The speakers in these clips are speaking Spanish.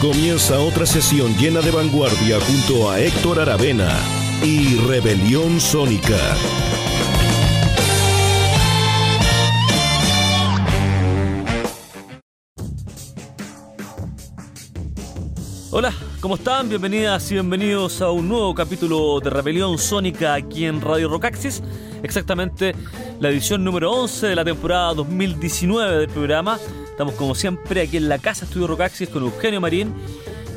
Comienza otra sesión llena de vanguardia junto a Héctor Aravena y Rebelión Sónica. Hola, ¿cómo están? Bienvenidas y bienvenidos a un nuevo capítulo de Rebelión Sónica aquí en Radio Rocaxis. Exactamente la edición número 11 de la temporada 2019 del programa. Estamos como siempre aquí en la casa Estudio Rocaxis con Eugenio Marín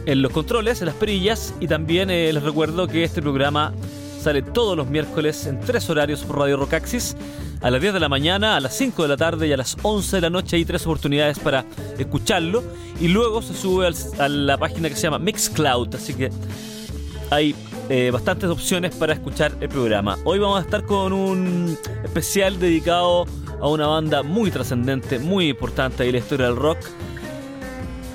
en los controles, en las perillas y también eh, les recuerdo que este programa sale todos los miércoles en tres horarios por Radio Rocaxis. A las 10 de la mañana, a las 5 de la tarde y a las 11 de la noche hay tres oportunidades para escucharlo. Y luego se sube a la página que se llama Mixcloud. Así que hay eh, bastantes opciones para escuchar el programa. Hoy vamos a estar con un especial dedicado a una banda muy trascendente, muy importante de la historia del rock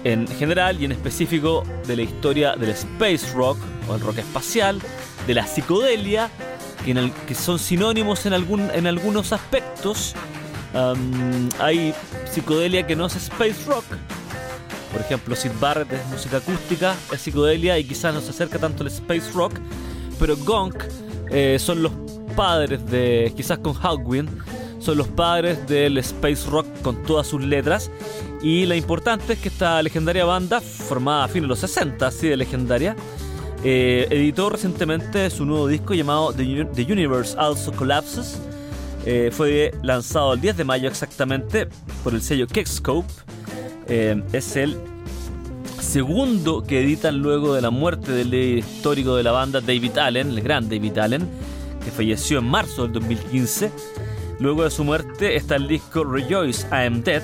en general y en específico de la historia del space rock o el rock espacial, de la psicodelia, que, que son sinónimos en, algún, en algunos aspectos. hay psicodelia que no es space rock. Por ejemplo, Sid Barrett es música acústica, es psicodelia y quizás no se acerca tanto al space rock. Pero Gunk eh, son los padres de, quizás con Hawkwind, son los padres del space rock con todas sus letras. Y lo importante es que esta legendaria banda, formada a fines de los 60, así de legendaria, eh, editó recientemente su nuevo disco llamado The, Universe Also Collapses. Eh, fue lanzado el 10 de mayo exactamente por el sello Kickscope. Eh, es el segundo que editan luego de la muerte del histórico de la banda David Allen, el gran David Allen, que falleció en marzo del 2015. Luego de su muerte está el disco Rejoice I Am Dead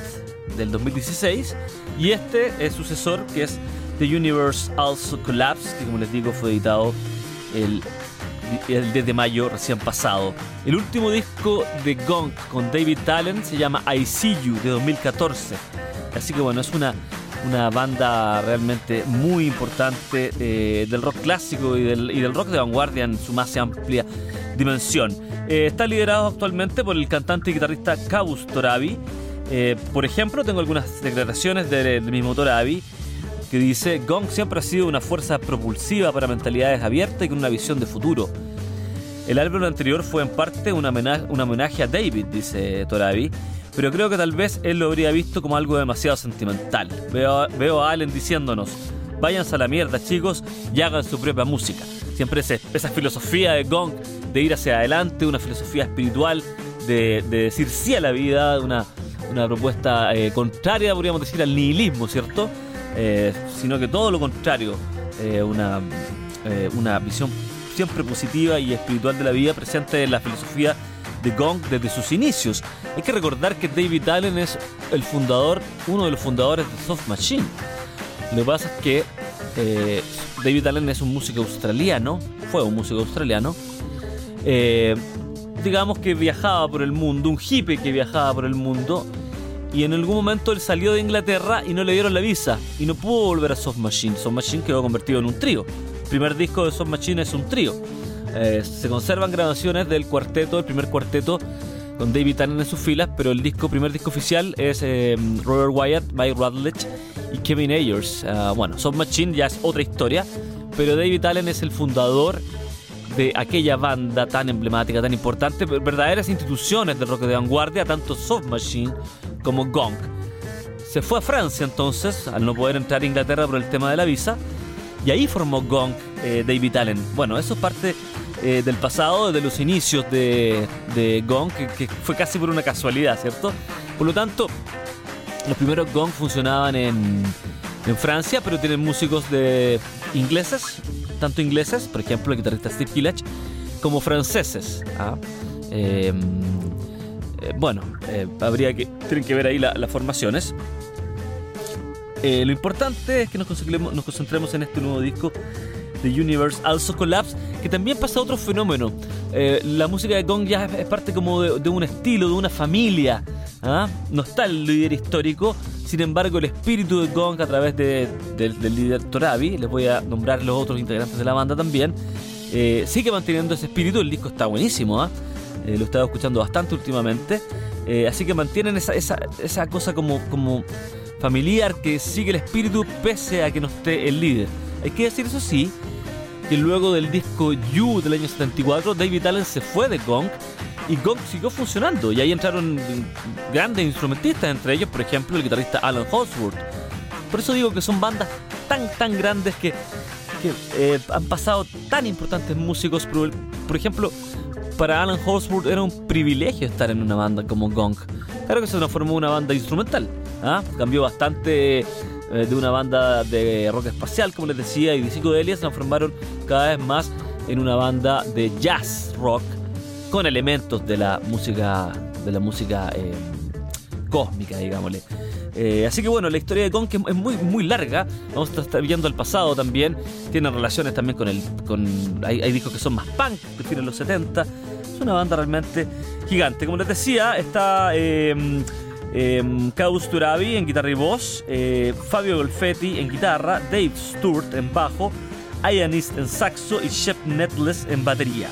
del 2016 y este es sucesor que es The Universe Also Collapse, que como les digo fue editado el, el 10 de mayo recién pasado. El último disco de Gong con David Allen se llama I See You de 2014. Así que bueno, es una, una banda realmente muy importante eh, del rock clásico y del, y del rock de vanguardia en su más amplia dimensión. Eh, está liderado actualmente por el cantante y guitarrista Kabus Torabi. Eh, por ejemplo, tengo algunas declaraciones del, mismo Torabi que dice, Gong siempre ha sido una fuerza propulsiva para mentalidades abiertas y con una visión de futuro. El álbum anterior fue en parte un homenaje, un homenaje a David, dice Torabi, pero creo que tal vez él lo habría visto como algo demasiado sentimental. Veo, veo a Allen diciéndonos, váyanse a la mierda chicos y hagan su propia música. Siempre esa filosofía de Gong de ir hacia adelante, una filosofía espiritual, de, decir sí a la vida, una, una propuesta eh, contraria, podríamos decir, al nihilismo, ¿cierto? Eh, sino que todo lo contrario, eh, una, una visión siempre positiva y espiritual de la vida presente en la filosofía de Gong desde sus inicios. Hay que recordar que David Allen es el fundador, uno de los fundadores de Soft Machine. Lo que pasa es que David Allen es un músico australiano, fue un músico australiano, eh, digamos que viajaba por el mundo, un hippie que viajaba por el mundo, y en algún momento él salió de Inglaterra y no le dieron la visa, y no pudo volver a Soft Machine. Soft Machine quedó convertido en un trío. El primer disco de Soft Machine es un trío. Eh, se conservan grabaciones del cuarteto, el primer cuarteto, con David Allen en sus filas, pero el disco, primer disco oficial es eh, Robert Wyatt, Mike Rutledge y Kevin Ayers. Ah, bueno, Soft Machine ya es otra historia, pero David Allen es el fundador de aquella banda tan emblemática, tan importante, verdaderas instituciones del rock de vanguardia, tanto Soft Machine como Gong. Se fue a Francia entonces, al no poder entrar a Inglaterra por el tema de la visa, y ahí formó Gong eh, David Allen. Bueno, eso es parte eh, del pasado, de los inicios de, de Gong, que, fue casi por una casualidad, ¿cierto? Por lo tanto, los primeros Gong funcionaban en, en Francia, pero tienen músicos de ingleses, tanto ingleses, por ejemplo el guitarrista Steve Gillach, como franceses. ¿ah? Em, eh, bueno, eh, habría que, tienen que ver ahí las formaciones. Lo importante es que nos nos concentremos en este nuevo disco The Universe Also Collapse, que también pasa otro fenómeno. la música de Gong ya es parte como de, un estilo, de una familia. ¿ah? No está el líder histórico, sin embargo, el espíritu de Gong a través del líder Torabi, les voy a nombrar los otros integrantes de la banda también, eh, sigue manteniendo ese espíritu. El disco está buenísimo, ¿ah? eh, lo he estado escuchando bastante últimamente. Eh, así que mantienen esa, cosa como familiar que sigue el espíritu pese a que no esté el líder. Hay que decir eso sí, que luego del disco You del año 74, David Allen se fue de Gong y Gong siguió funcionando y ahí entraron grandes instrumentistas, entre ellos por ejemplo el guitarrista Alan Holdsworth. Por eso digo que son bandas tan tan grandes que, eh, han pasado tan importantes músicos, por, por ejemplo, para Alan Holdsworth era un privilegio estar en una banda como Gong. Claro que se transformó en una banda instrumental. ¿ah? Cambió bastante eh, de una banda de rock espacial, como les decía, y de psicodelia se transformaron cada vez más en una banda de jazz rock con elementos de la música de la música eh, cósmica, digámosle. Eh, así que bueno, la historia de Gong es muy, muy larga. Vamos a estar viendo el pasado también. Tiene relaciones también con el. Con, hay, discos que son más punk, prefieren los 70 una banda realmente gigante. Como les decía, está eh, Turabi en guitarra y voz, eh, Fabio Golfetti en guitarra, Dave Sturt en bajo, Ianist en saxo y Shep Netless en batería.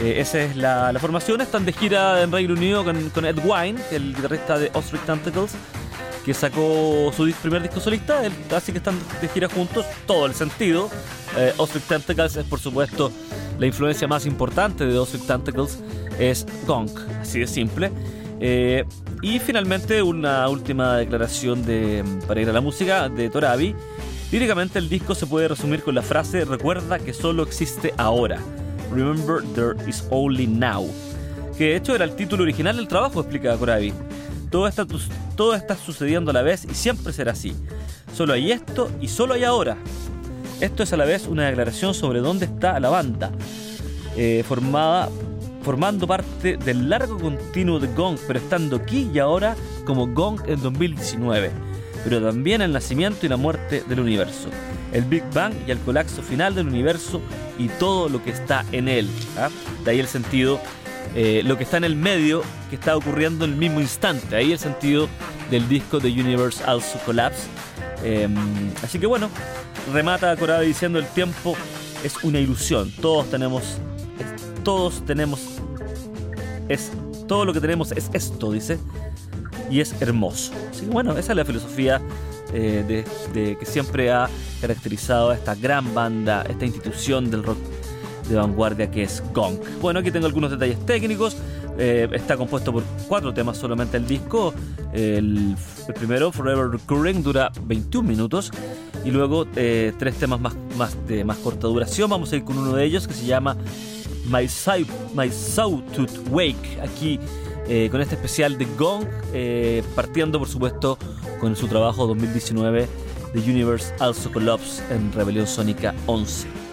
Eh, esa es la, formación. Están de gira en Reino Unido con, Ed Wine, el guitarrista de Ostrich Tentacles, que sacó su primer disco solista. así que están de gira juntos, todo el sentido. Eh, Ostrich Tentacles es, por supuesto, la influencia más importante de Ostrich Tentacles es Gong, así de simple. Eh, y finalmente una última declaración de, para ir a la música de Torabi. Líricamente el disco se puede resumir con la frase recuerda que solo existe ahora. Remember there is only now. Que de hecho era el título original del trabajo, explica Torabi. Todo está, todo está sucediendo a la vez y siempre será así. Solo hay esto y solo hay ahora. Esto es a la vez una declaración sobre dónde está la banda, eh, formada, formando parte del largo continuo de Gong, pero estando aquí y ahora como Gong en 2019, pero también el nacimiento y la muerte del universo, el Big Bang y el colapso final del universo y todo lo que está en él. ¿ah? De ahí el sentido, eh, lo que está en el medio, que está ocurriendo en el mismo instante, ahí el sentido del disco The Universe Also Collapse. Em, así que bueno, remata Corada diciendo el tiempo es una ilusión. Todos tenemos, todos tenemos, es todo lo que tenemos es esto, dice, y es hermoso. Así que bueno, esa es la filosofía eh, de, que siempre ha caracterizado a esta gran banda, esta institución del rock de vanguardia que es Gong. Bueno, aquí tengo algunos detalles técnicos. Eh, está compuesto por cuatro temas solamente el disco. El, primero, Forever Recurring, dura 21 minutos y luego eh, tres temas más, más, de más corta duración. Vamos a ir con uno de ellos que se llama My, My Sawtooth Wake, aquí eh, con este especial de Gong, eh, partiendo por supuesto con su trabajo 2019 The Universe Also Collapse en Rebelión Sónica 11.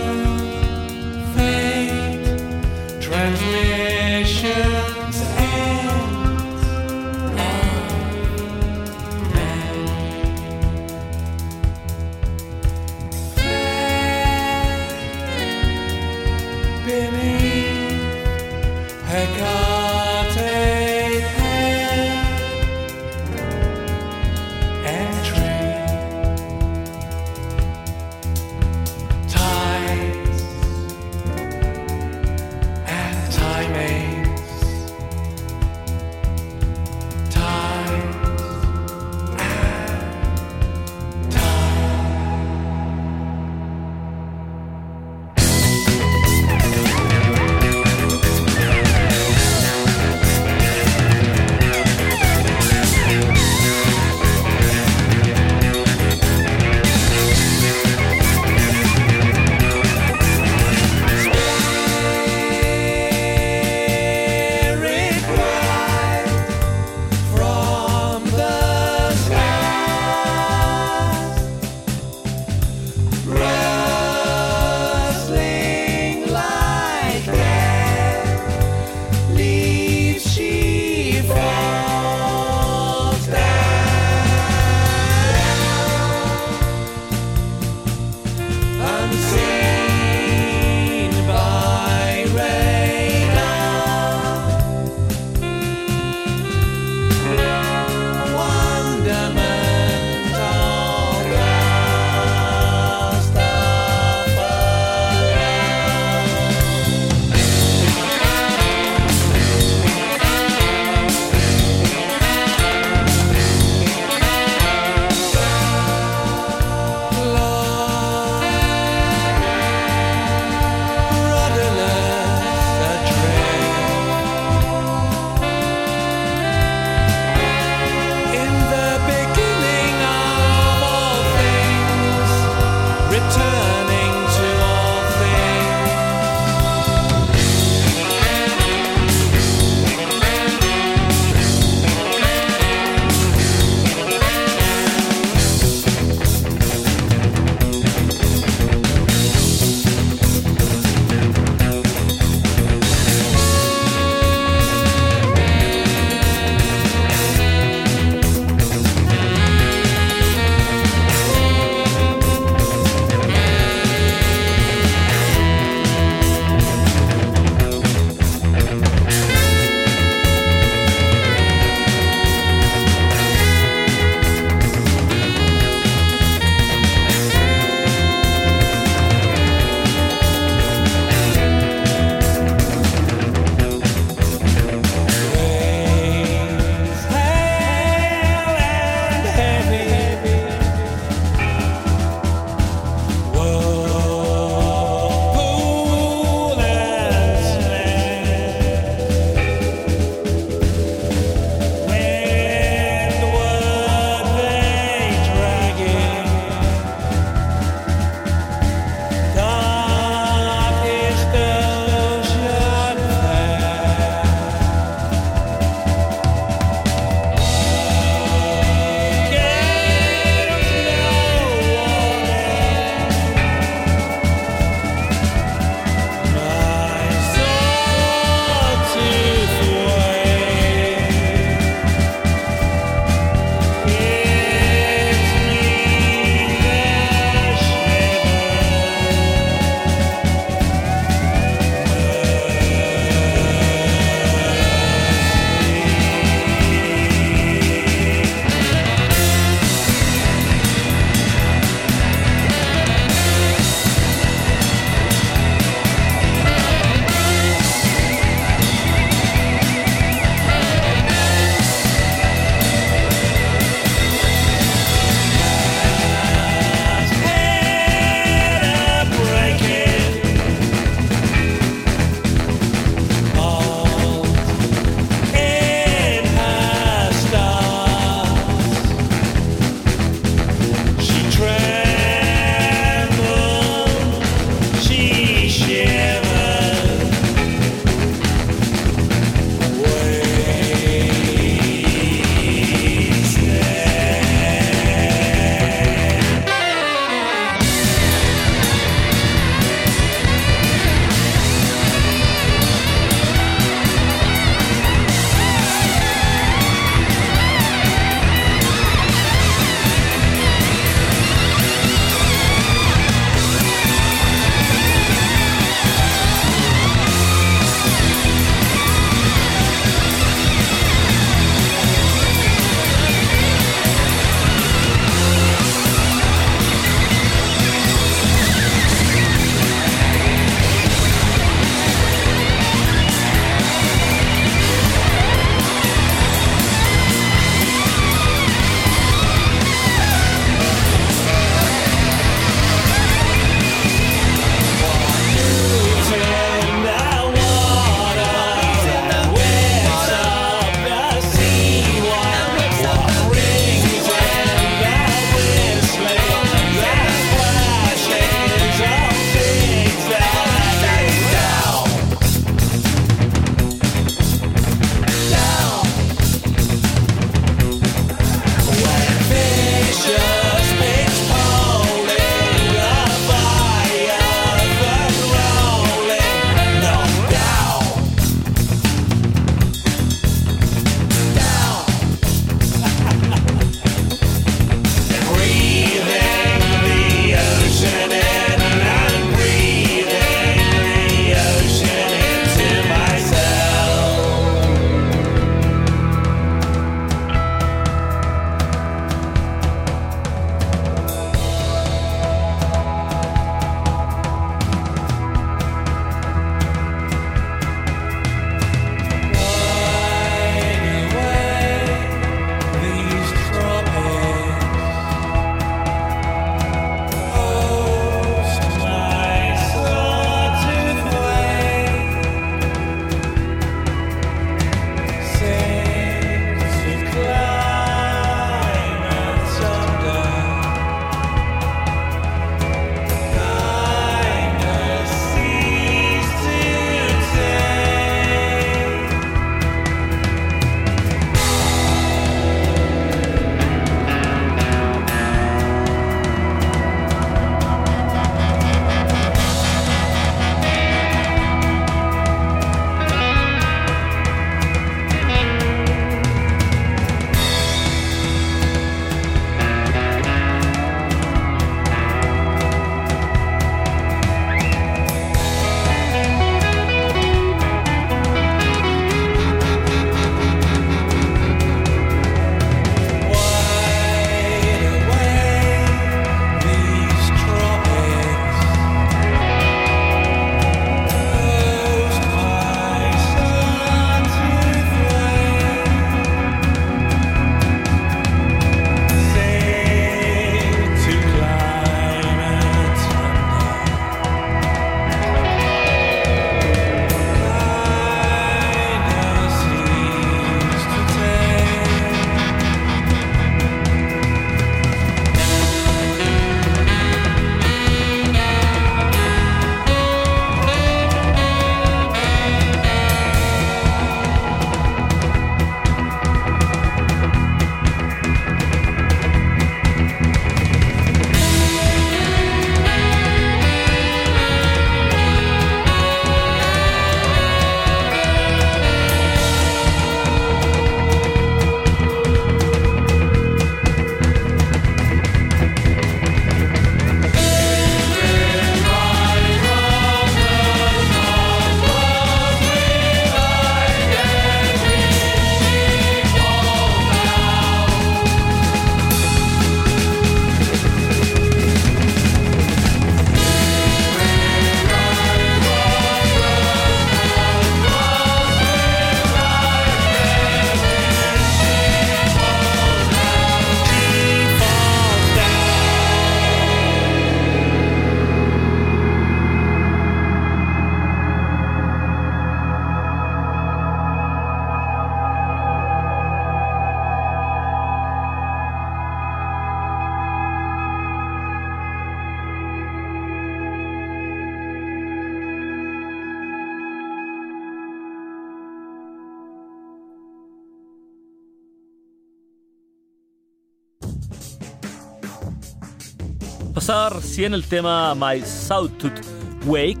Pasaba recién el tema My Sawtooth Wake,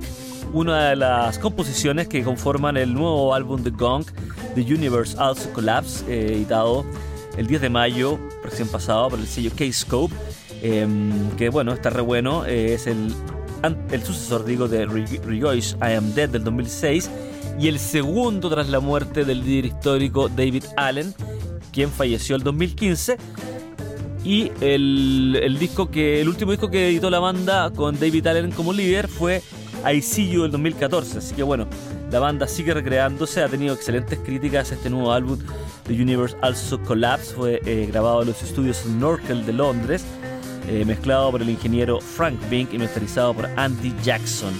una de las composiciones que conforman el nuevo álbum de Gong, The Universe Also Collapse, eh, editado el 10 de mayo, recién pasado, por el sello K-Scope, em, que bueno, está re bueno, eh, es el, el sucesor, digo, de Rejoice I Am Dead del 2006 y el segundo tras la muerte del líder histórico David Allen, quien falleció el 2015 y el, disco que, el último disco que editó la banda con David Allen como líder fue I del 2014. Así que bueno, la banda sigue recreándose, ha tenido excelentes críticas. Este nuevo álbum, The Universe Also Collapse, fue eh, grabado en los estudios Snorkel de Londres, eh, mezclado por el ingeniero Frank Bink y masterizado por Andy Jackson.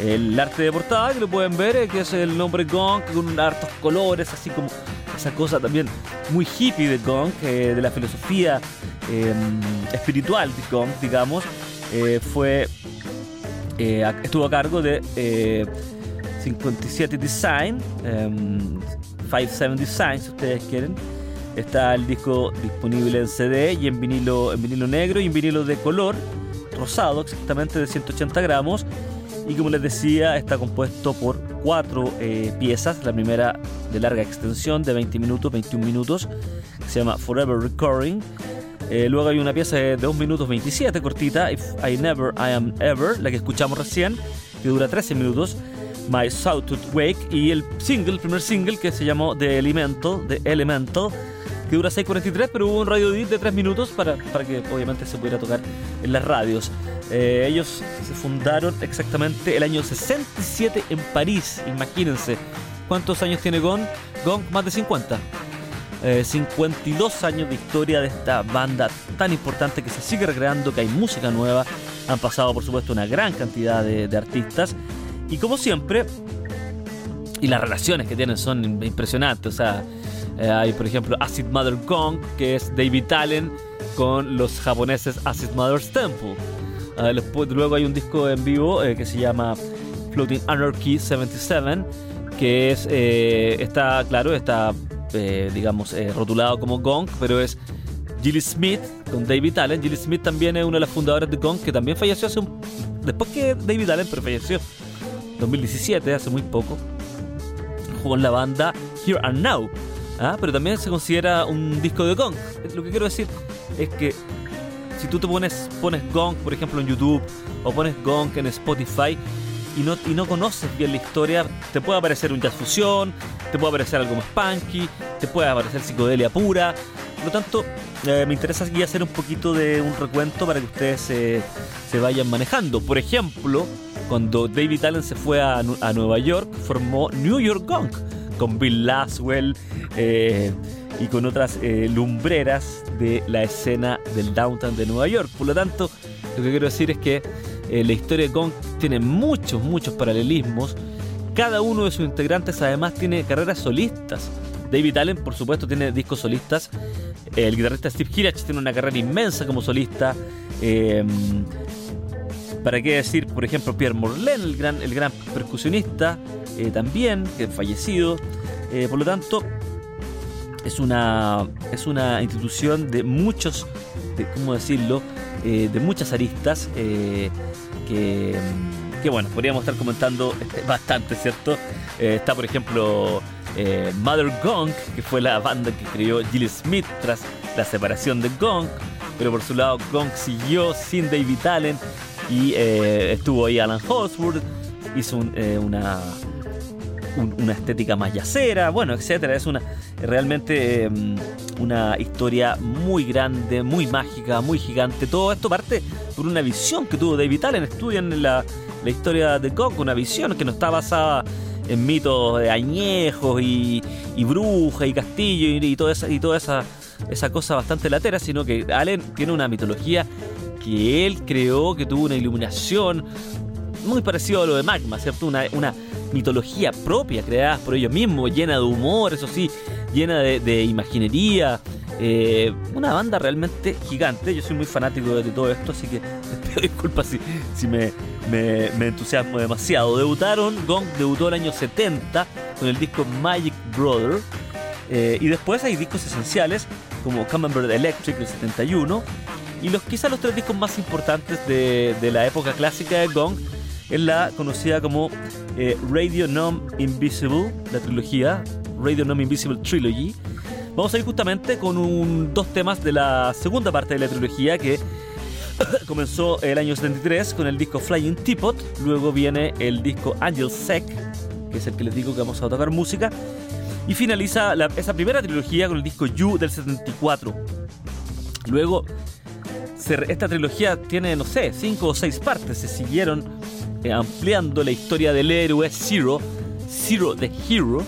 El arte de portada que lo pueden ver, eh, que es el nombre Gong, con hartos colores, así como esa cosa también muy hippie de Gong, de la filosofía em, espiritual de Gong, digamos, eh, fue eh, estuvo a cargo de 57 Design, 57 em, Design si ustedes quieren. Está el disco disponible en CD y en vinilo, en vinilo negro y en vinilo de color, rosado exactamente de 180 gramos y como les decía está compuesto por cuatro eh, piezas, la primera de larga extensión de 20 minutos, 21 minutos, se llama Forever Recurring. Eh, luego hay una pieza de 2 minutos 27 cortita, If I Never I Am Ever, la que escuchamos recién, que dura 13 minutos, My Sawtooth Wake, y el single, el primer single que se llamó The Elemental, The Elemental, que dura 6.43, pero hubo un radio edit de 3 minutos para, para que obviamente se pudiera tocar en las radios. Eh, ellos se fundaron exactamente el año 67 en París, imagínense. ¿Cuántos años tiene Gong? Gong, más de 50. 52 eh, años de historia de esta banda tan importante que se sigue recreando, que hay música nueva. Han pasado, por supuesto, una gran cantidad de, de artistas. Y como siempre, y las relaciones que tienen son impresionantes. O sea, eh, hay, por ejemplo, Acid Mother Gong, que es David Allen con los japoneses Acid Mother's Temple. Ah, luego hay un disco en vivo eh, que se llama Floating Anarchy 77, que es, eh, está, claro, está, digamos, rotulado como Gong, pero es Gilly Smith con David Allen. Gilly Smith también es una de las fundadoras de Gong, que también falleció hace un... Después que David Allen, pero falleció 2017, hace muy poco. Jugó en la banda Here and Now ¿ah? pero también se considera un disco de gong. Lo que quiero decir es que si tú te pones, pones gong, por ejemplo, en YouTube, o pones gong en Spotify, y no, y no conoces bien la historia, te puede aparecer un jazz fusión, te puede aparecer algo más punky, te puede aparecer psicodelia pura. Por lo tanto, eh, me interesa aquí hacer un poquito de un recuento para que ustedes se vayan manejando. Por ejemplo, cuando David Allen se fue a, a Nueva York, formó New York Gong con Bill Laswell eh, y con otras eh, lumbreras de la escena del downtown de Nueva York. Por lo tanto, lo que quiero decir es que eh, la historia de Gong tiene muchos, muchos paralelismos. Cada uno de sus integrantes además tiene carreras solistas. David Allen, por supuesto, tiene discos solistas. El guitarrista Steve Hirach tiene una carrera inmensa como solista. ¿Para qué decir, por ejemplo, Pierre Morlaine, el gran, el gran percusionista, eh, también, que fallecido. Eh, por lo tanto, es una, es una institución de muchos, de, ¿cómo decirlo? Eh, de muchas aristas que, que, bueno, podríamos estar comentando bastante, ¿cierto? está, por ejemplo, Mother Gong, que fue la banda que creó Jill Smith tras la separación de Gong, pero por su lado Gong siguió sin David Allen y estuvo ahí Alan Holsworth, hizo una una estética más yacera, bueno, etcétera. Es una realmente em, una historia muy grande, muy mágica, muy gigante. Todo esto parte por una visión que tuvo David Allen. Estudian la, la historia de Gong, una visión que no está basada en mitos de añejos y, y brujas y castillo y, y, toda esa, y toda esa, esa cosa bastante latera, sino que Allen tiene una mitología que él creó, que tuvo una iluminación muy parecido a lo de Magma, ¿cierto? Una, una mitología propia creada por ellos mismos, llena de humor, eso sí, llena de, imaginería. Eh, una banda realmente gigante. Yo soy muy fanático de, todo esto, así que les pido disculpas si, si me, me, entusiasmo demasiado. Debutaron, Gong debutó el año 70 con el disco Magic Brother. Eh, y después hay discos esenciales como Camembert Electric del 71 Y los, quizás los tres discos más importantes de, la época clásica de Gong es la conocida como eh, Radio Non Invisible, la trilogía, Radio Non Invisible Trilogy. Vamos a ir justamente con un, dos temas de la segunda parte de la trilogía que comenzó el año 73 con el disco Flying Teapot, luego viene el disco Angel Sec, que es el que les digo que vamos a tocar música, y finaliza esa primera trilogía con el disco You del 74. Luego, esta trilogía tiene, no sé, cinco o seis partes. Se siguieron eh, ampliando la historia del héroe Zero, Zero the Hero.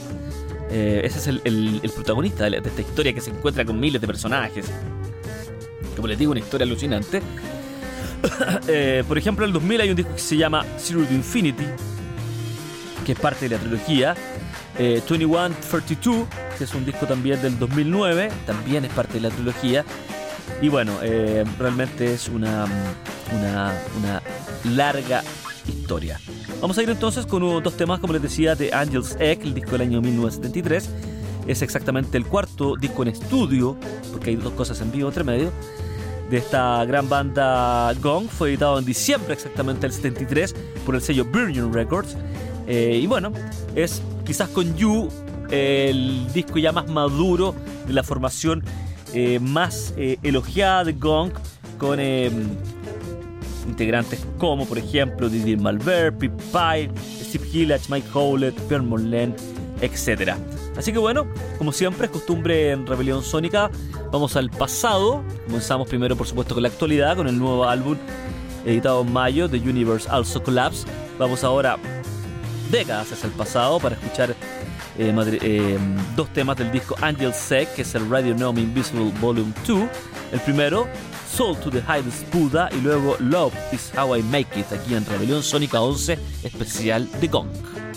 Eh, ese es el, protagonista de, esta historia que se encuentra con miles de personajes. Como les digo, una historia alucinante. Eh, por ejemplo, en el 2000 hay un disco que se llama Zero to Infinity, que es parte de la trilogía. 2132, que es un disco también del 2009, también es parte de la trilogía. Y bueno, eh, realmente es una, una, larga historia. Vamos a ir entonces con dos temas, como les decía, de Angel's Egg, el disco del año 1973. Es exactamente el cuarto disco en estudio, porque hay dos cosas en vivo entre medio, de esta gran banda Gong. Fue editado en diciembre exactamente del 73 por el sello Virgin Records. Eh, y bueno, es quizás con You el disco ya más maduro de la formación eh, más eh, elogiada de Gong con eh, integrantes como por ejemplo Didier Malver, Pip Pye, Steve Hillage, Mike Howlett, Pierre Morlaine, etc. Así que bueno, como siempre es costumbre en Rebelión Sónica, vamos al pasado. Comenzamos primero por supuesto con la actualidad, con el nuevo álbum editado en mayo, The Universe Also Collapse. Vamos ahora décadas hacia el pasado para escuchar eh, eh, dos temas del disco Angel Sec, que es el Radio Gnome Invisible Volume 2. El primero, Soul to the Highest Buddha, y luego Love is How I Make It, aquí en Rebelión Sónica 11, especial de Gong.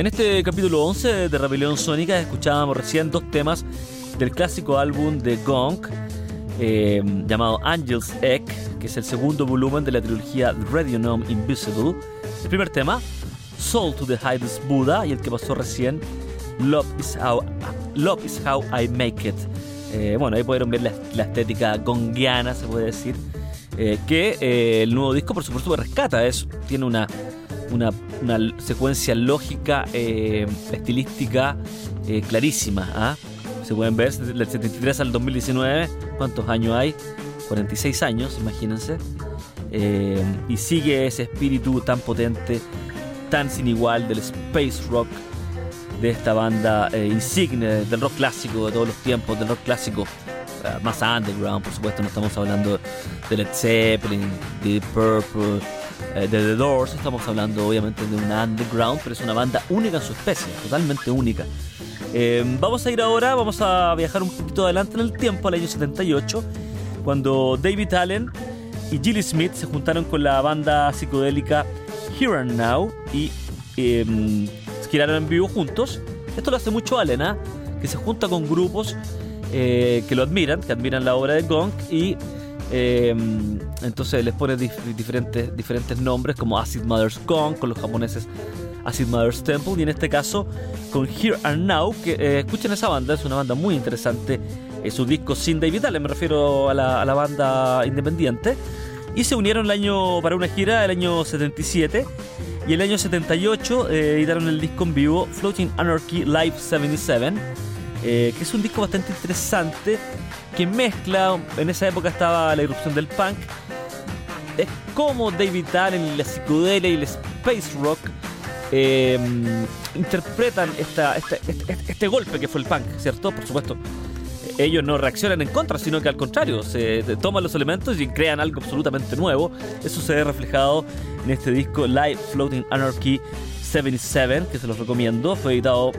En este capítulo 11 de Rebelión Sónica escuchábamos recién dos temas del clásico álbum de Gong eh, llamado Angel's Egg, que es el segundo volumen de la trilogía Radio Gnome Invisible. El primer tema, Soul to the Highest Buddha, y el que pasó recién, Love is How, Love is how I Make It. Eh, bueno, ahí pudieron ver la, estética gongiana, se puede decir. Eh, que el nuevo disco, por supuesto, rescata. Es, tiene una una, secuencia lógica, eh, estilística eh, clarísima. ¿ah? Se pueden ver del 73 al 2019, ¿cuántos años hay? 46 años, imagínense. Eh, y sigue ese espíritu tan potente, tan sin igual del space rock de esta banda insigne del rock clásico de todos los tiempos, del rock clásico más underground, por supuesto, no estamos hablando de Led Zeppelin, de Purple, eh, de The Doors, estamos hablando obviamente de una underground, pero es una banda única en su especie, totalmente única. Eh, vamos a ir ahora, vamos a viajar un poquito adelante en el tiempo, al año 78, cuando David Allen y Gilly Smith se juntaron con la banda psicodélica Here and Now y eh, giraron en vivo juntos. Esto lo hace mucho Allen, ¿ah? que se junta con grupos eh, que lo admiran, que admiran la obra de Gong y eh, entonces les pone diferentes, diferentes nombres como Acid Mother's Gong con los japoneses Acid Mother's Temple y en este caso con Here and Now que eh, escuchen esa banda, es una banda muy interesante es su disco sin David Allen, me refiero a la, a la banda independiente y se unieron el año para una gira el año 77 y el año 78 editaron el disco en vivo Floating Anarchy Live 77 eh, que es un disco bastante interesante que mezcla, en esa época estaba la irrupción del punk, es como David Allen, la psicodelia y el space rock em, interpretan esta, este, este, golpe que fue el punk, ¿cierto? Por supuesto, ellos no reaccionan en contra, sino que al contrario, se toman los elementos y crean algo absolutamente nuevo. Eso se ve reflejado en este disco Live Floating Anarchy 77, que se los recomiendo. Fue editado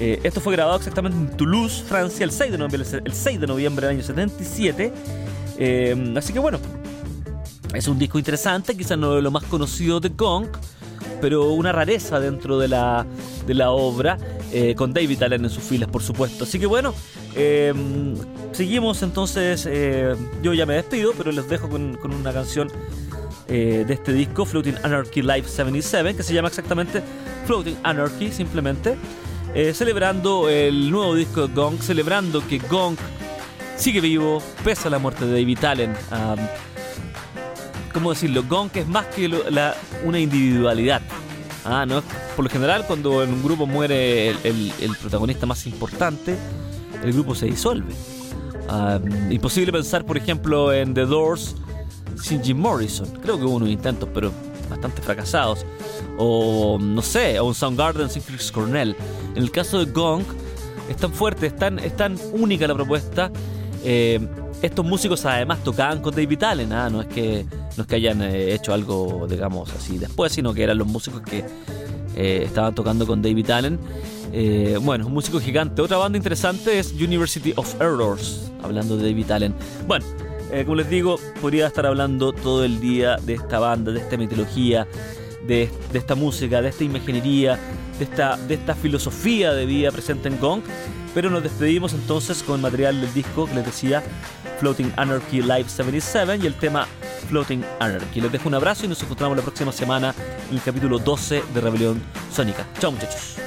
eh, esto fue grabado exactamente en Toulouse, Francia, el 6 de noviembre, el 6 de noviembre del año 77. Eh, así que bueno, es un disco interesante, quizás no es lo más conocido de Gong, pero una rareza dentro de la, de la obra, eh, con David Allen en sus filas, por supuesto. Así que bueno, seguimos entonces, yo ya me despido, pero les dejo con, con una canción de este disco, Floating Anarchy Live 77, que se llama exactamente Floating Anarchy, simplemente. Eh, celebrando el nuevo disco de Gong, celebrando que Gong sigue vivo, pese a la muerte de David Allen. ¿Cómo decirlo? Gong es más que una individualidad. Ah, ¿no? Por lo general, cuando en un grupo muere el, protagonista más importante, el grupo se disuelve. imposible pensar, por ejemplo, en The Doors sin Jim Morrison. Creo que hubo unos intentos, pero bastante fracasados. O, no sé, o un Soundgarden sin Chris Cornell. En el caso de Gong, es tan fuerte, es tan, es tan única la propuesta. Eh, estos músicos además tocaban con David Allen, ¿ah? no es que no es que hayan eh, hecho algo, digamos, así después, sino que eran los músicos que eh, estaban tocando con David Allen. bueno, un músico gigante. Otra banda interesante es University of Errors, hablando de David Allen. Bueno, como les digo, podría estar hablando todo el día de esta banda, de esta mitología, de, esta música, de esta imaginería, de esta, filosofía de vida presente en Gong. Pero nos despedimos entonces con material del disco que les decía Floating Anarchy Live 77 y el tema Floating Anarchy. Les dejo un abrazo y nos encontramos la próxima semana en el capítulo 12 de Rebelión Sónica. Chao muchachos.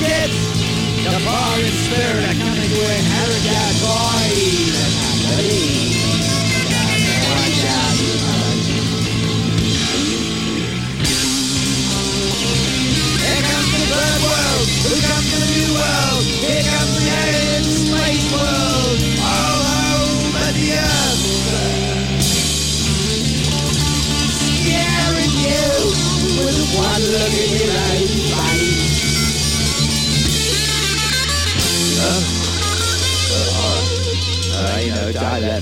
shit. The foreign spirit coming to inherit that body.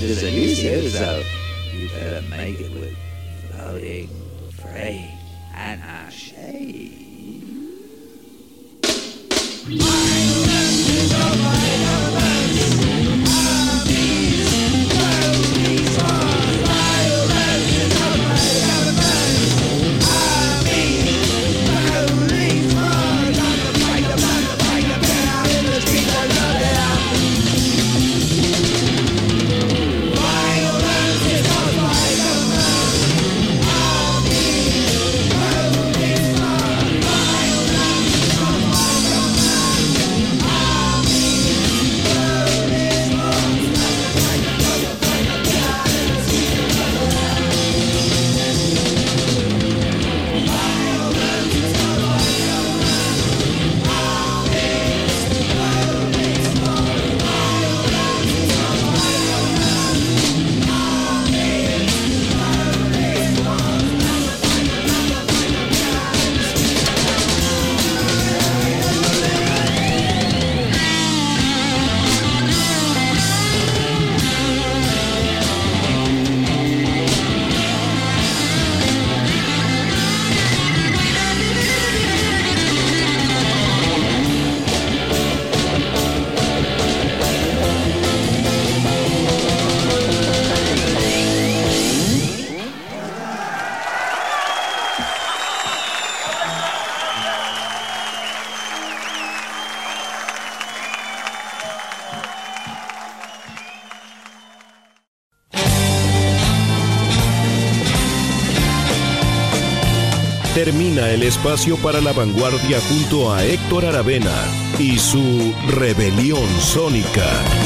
there's a new series out, you better make it with loading frame. Espacio para la vanguardia junto a Héctor Aravena y su rebelión sónica.